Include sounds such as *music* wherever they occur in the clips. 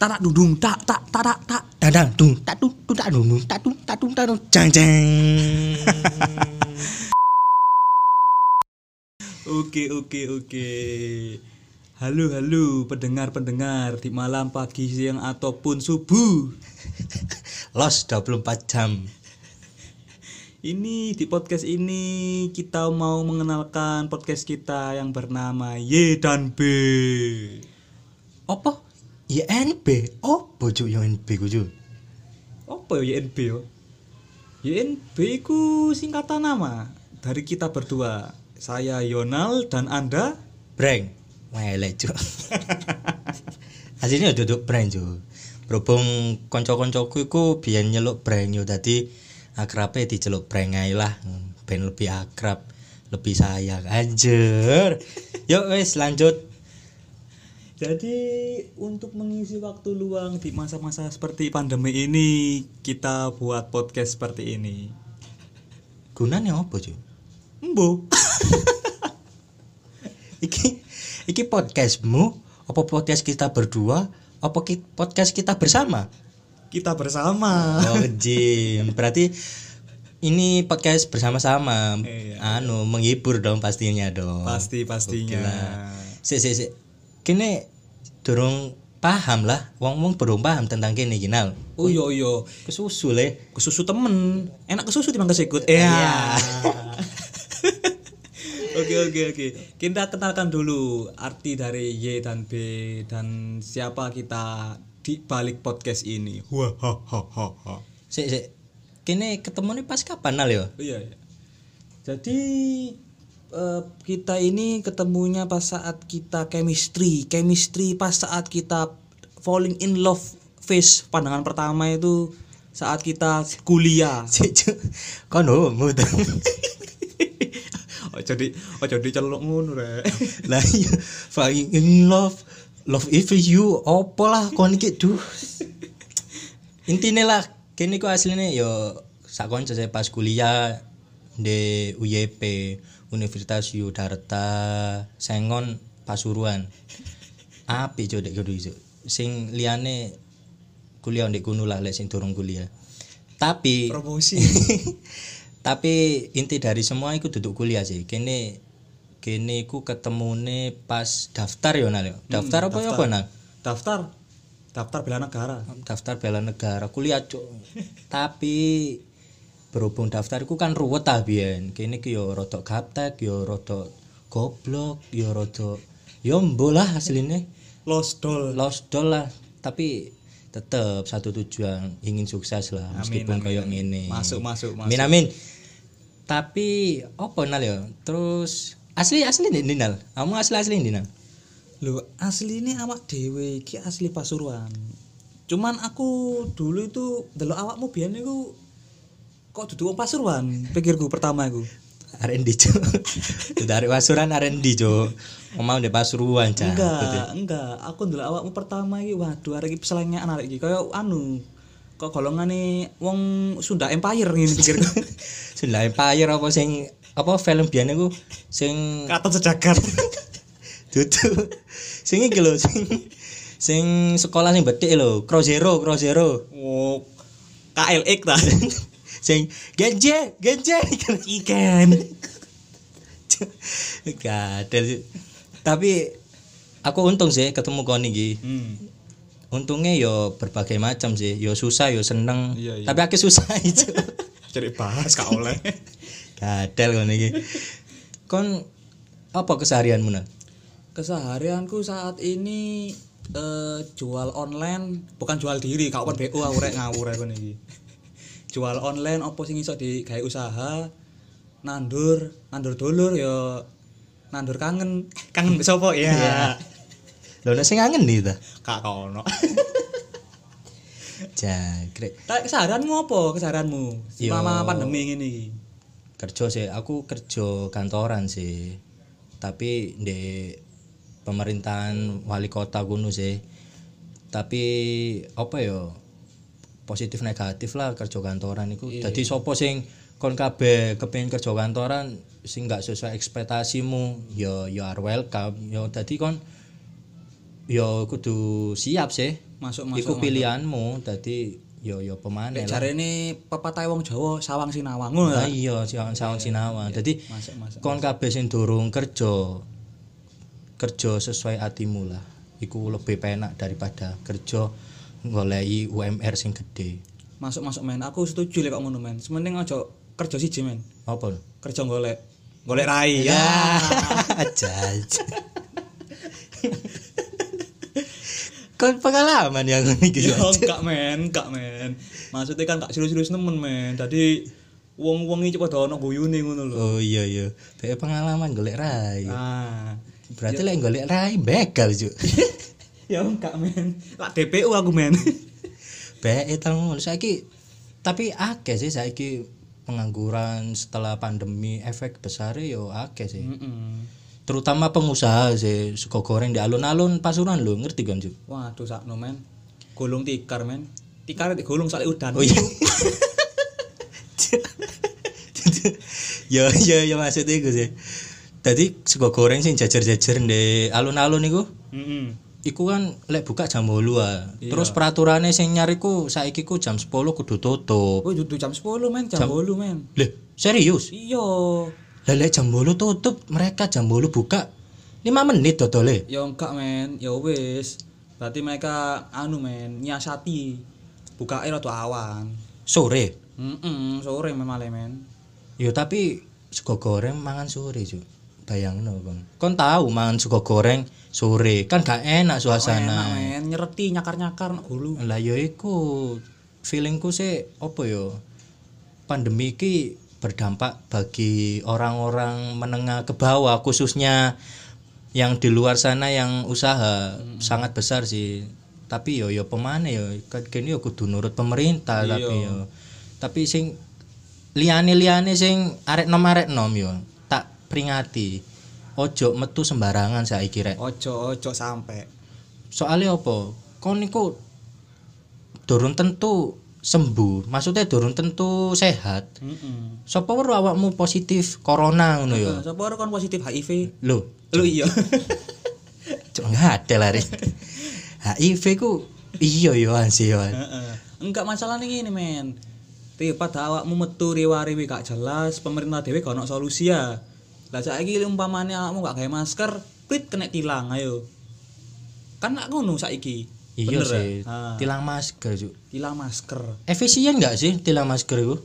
tak tak dudung tak tak tak tak tak Dadang dung tak dung dung tak dung dung tak dung tak dung tak dung jang jang. *laughs* Oke oke oke. Halo halo pendengar-pendengar di malam pagi siang ataupun subuh. *laughs* Los 24 jam. Ini di podcast ini kita mau mengenalkan podcast kita yang bernama Y dan B. Apa? YNB. Oh, bojo YNB kuju. Apa ya YNB yo? YNB itu singkatan nama dari kita berdua. Saya Yonal dan Anda Breng. Welek, Cuk. *laughs* Asline duduk breng, Cuk. Berhubung kanca-kancaku iku biyen nyeluk breng yo dadi akrabe diceluk breng ae lah. Ben lebih akrab, lebih sayang. Anjir. Yuk wis lanjut. Jadi untuk mengisi waktu luang di masa-masa seperti pandemi ini kita buat podcast seperti ini. Gunane apa, Cuk? Embo. *laughs* iki iki podcastmu apa podcast kita berdua apa ki- podcast kita bersama Kita bersama. oh Jim berarti ini podcast bersama-sama Iya. anu menghibur dong pastinya dong Pasti pastinya. si si si kini dorong paham lah wong wong belum paham tentang kinal Oh iya iya, kesusu le kesusu temen. Enak kesusu timbang kesikut. Iya. *laughs* Oke oke oke. Kita kenalkan dulu arti dari Y dan B dan siapa kita di balik podcast ini. Wah ha ha ha ha. si si kini ketemu nih pas kapan nal yo Iya, iya. Jadi eh, kita ini ketemunya pas saat kita chemistry, chemistry pas saat kita falling in love face pandangan pertama itu saat kita kuliah. tuh Oh jadi oh jadi celuk ngono rek. *laughs* lah iya falling in love love if you. Opo lah kon iki duh? *laughs* Intine lah kene ku asline yo sak kanca saya pas kuliah di UYP Universitas Yudharta Sengon Pasuruan. Api cok dek kudu iso sing liyane kuliah ndek kono lah lek sing durung kuliah. Tapi Promosi. *laughs* tapi inti dari semua itu duduk kuliah sih. Kene kene ku ketemune pas daftar ya nal ya? daftar apa ya apa nal Daftar. Daftar bela negara. daftar bela negara. Kuliah cuk. tapi *laughs* berhubung daftar iku kan ruwet ah biyen. Kene ki yo rada gaptek yo rada goblok yo rada yo mbolah asline. Lost doll. lost doll lah. Tapi tetap satu tujuan ingin sukses lah meskipun kayak ngene. Masuk masuk masuk. amin amin. Tapi apa nal ya? Terus asli asli nih nal? Kamu asli asli nih nal? Lho, asli ini awak dewe iki asli Pasuruan. Cuman aku dulu itu delok awakmu biyen iku kok duduk Pasuruan, pikirku pertama iku. R&D cok *laughs* dari pasuruan R&D cok mau di pasuruan cak Enggak, enggak. Aku ndelok awakmu pertama iki waduh arek iki peselengean arek iki anu kok golongane wong Sunda Empire ngene pikirku. *laughs* Sunda Empire apa sing apa film biyen iku sing Kata sejagat. *laughs* dudu sing iki lho sing sing sekolah sing bedhik lho Crow Zero Crow Zero oh, KLX ta. Sing genje genje *laughs* Iken. Gadel sih. Tapi aku untung sih ketemu kon iki. Hmm. Untungnya yo berbagai macam sih. Yo susah yo seneng. Iya, iya. Tapi aku susah *laughs* itu. Cari bahas gak oleh. Gadel kon iki. Kon apa keseharianmu nah? Keseharianku saat ini eh, jual online, bukan jual diri, kak open BO aku rek ngawur aku niki. Jual online opo sing iso di gawe usaha nandur, nandur dulur ya nandur kangen. Kangen sapa ya? Lho nek sing kangen nih ta. Kak kono. *laughs* Jangkrik. Tak keseharianmu apa keseharianmu Yo. selama pandemi ngene iki? Kerja sih, aku kerja kantoran sih. Tapi di pemerintahan wali kota kuno sih. Tapi apa ya? Positif negatif lah kerja kantoran iku. Dadi sapa sing kon kabeh kepengin kerja kantoran sing gak sesuai ekspektasimu ya you are welcome. Ya dadi kon ya kudu siap sih. Masuk iku masuk. pilihanmu dadi yo yo pemane Lek lah. jarene pepatah wong Jawa sawang sinawang ngono Lah lah. iya sawang sawang sinawang. dadi Masuk masuk. kon kabeh sing durung kerja kerja sesuai hatimu lah. Iku lebih penak daripada kerja goleki UMR sing gede Masuk masuk men. Aku setuju lek kok ngono men. Sementing aja kerja siji men. apa Kerja golek. Golek rai ya. *laughs* aja *laughs* kon pengalaman yang iki Ya enggak men, enggak men. Maksudnya kan gak serius-serius nemen men. Tadi wong-wong iki pada ono guyune ngono lho. oh iya iya Kayak pengalaman golek rai Ah. berarti lek golek rai begal juk *laughs* Ya enggak men. Lak DPU aku men. *laughs* BE tang saiki tapi akeh sih saiki pengangguran setelah pandemi efek besar yo akeh sih Heeh. terutama pengusaha sih suka goreng di alun-alun pasuruan lo ngerti kan Ju? Waduh sakno men. Gulung tikar men. Tikar digulung sak udan. oh iya ya ya ya maksudnya iku sih tadi suka goreng sing jajar-jajar di alun-alun iku Heeh. Iku kan lek buka jam 8 ah. Iya. terus peraturannya sing nyariku saiki ku jam 10 kudu tutup Oh, dudu jam 10 men, jam 8 men. Leh, serius? Iya. Lah lek jam 8 tutup, mereka jam 8 buka 5 menit dodole. Ya enggak men, ya wis. Berarti mereka anu men, nyiasati. Buka air atau awan. Sore. Heeh, sore men malah men. Yo tapi sego goreng mangan sore, Cuk. Bayangno, Bang. Kon tahu mangan sego goreng sore, kan gak enak Enak suasana. men, nyereti nyakar-nyakar nak gulu. Lah yo iku feelingku sih apa yo? Pandemi iki berdampak bagi orang-orang menengah ke bawah khususnya yang di luar sana yang usaha sangat besar sih. Tapi yo yo pemane yo kan kene yo kudu nurut pemerintah Iya. tapi yo. Tapi sing liane-liane sing arek nom arek nom yo peringati. Ojo metu sembarangan saiki rek. Ojo ojo sampe. soalnya apa kon niku durung tentu sembuh maksudnya durung tentu sehat Heeh. sapa weruh awakmu positif corona ngono ya Sapa ora kon positif HIV? lho Lu iya. *laughs* cok nggak ada lah Rin. HIV ku iya yo sih yo. Enggak masalah nih ini men. Tapi pada awakmu metu riwa-riwi gak jelas, pemerintah dhewe gak ono solusi ya. Lah saiki umpamane awakmu gak gawe masker, prit kena tilang ayo. Kan nak ngono saiki. iya Bener sih? Ah, tilang masker Cuk. tilang masker. efisien nggak sih tilang masker itu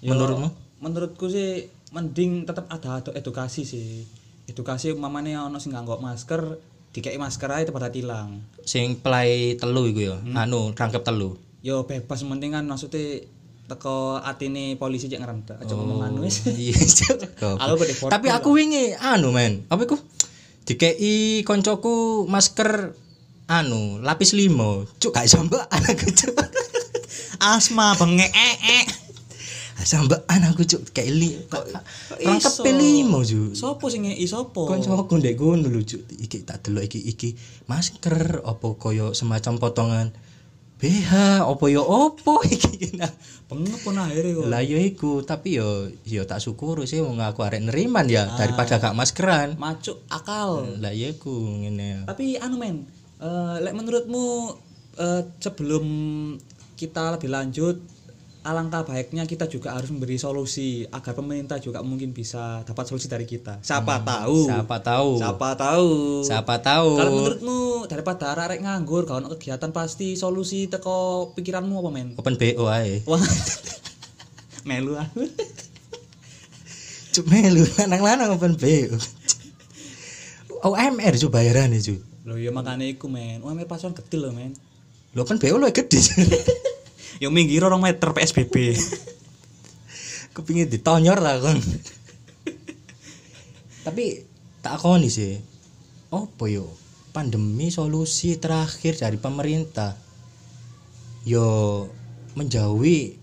Yo, menurutmu Menurutku sih mending tetap ada adu- edukasi sih. Edukasi umpamane ono sing nganggo masker, dikei masker aja pada tilang. sing play telu iku ya anu rangkep telu Yo bebas penting kan maksudnya teko atine polisi cek ngerem aja ngomong anu wis. iya. *laughs* Aku gede tapi aku wingi anu men apa iku dikei koncoku masker anu lapis limo cuk gak sambat anakku cuk *laughs* asma bengek eh eh. sambat anakku cuk kayak li kok rangkep iso? limo cuk Sopo sing ngei sopo? koncoku ndek ngono lho cuk iki tak delok iki iki masker apa koyo semacam potongan BH apa yo opo iki nah Bengep pun akhirnya kok. lah yo iku tapi yo yo tak syukur sih wong aku arek neriman ya daripada gak maskeran Macuk akal. lah iya ku ngene Tapi anu men, eh lek menurutmu eh, sebelum kita lebih lanjut alangkah baiknya kita juga harus memberi solusi agar pemerintah juga mungkin bisa dapat solusi dari kita. Siapa tahu. siapa tahu Siapa tahu. siapa tahu Kalau menurutmu daripada arek nganggur gak ono kegiatan pasti solusi teko pikiranmu apa men? open BO ae Wah. *laughs* Melu aku. cuk melu lanang-lanang open BO OMR cu bayaran cu Loh ya makanya iku men. Mer pason kecil loh men. lo open BO lo gede. *laughs* Yang minggir orang meter PSBB. kepingin ditonyor lah kon tapi tak akoni sih. Apa yo? Pandemi solusi terakhir dari pemerintah. Yo menjauhi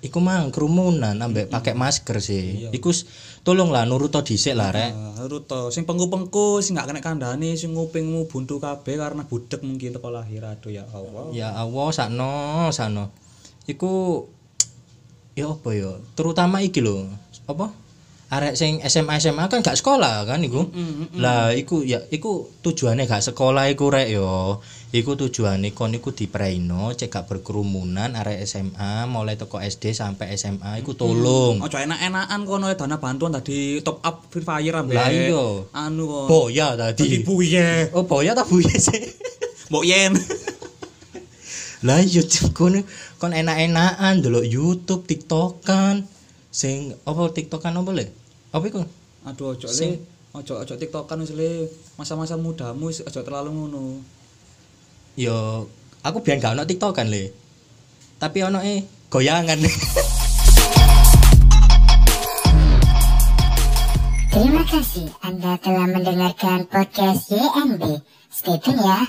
iku mang kerumunan ambek pakai masker sih. Iku s- tolonglah nuruto dhisik lah rek. Nah, Ruto, sing pengku-pengku sing gak kena kandhane sing ngupingmu buntu kabeh karena budek mungkin teko lahir aduh ya Allah. ya Allah sakno sakno. Iku ya apa ya? Terutama iki lho apa arek sing SMA SMA kan gak sekolah kan iku. Lah iku ya iku tujuannya gak sekolah iku rek yo. Iku tujuane kon iku dipreino cek gak berkerumunan arek SMA mulai teko SD sampai SMA iku tolong. Ojo enak-enakan kono dana bantuan tadi top up Free Fire ambek. Lah iya. Anu kok. Boya Tadi tadi. buye. Oh boya ta buya sih. *laughs* Mbok yen. *laughs* Lah iya kon kon enak-enakan delok YouTube, TikTokan. Sing apa TikTokan apa le? Apa iku? Aduh ojo le. Ojo ojo TikTokan wis le. Masa-masa mudamu wis ojo terlalu ngono. Yo aku biar gak ono TikTokan le. Tapi ono eh goyangan. *laughs* Terima kasih Anda telah mendengarkan podcast YNB. Stay tune ya.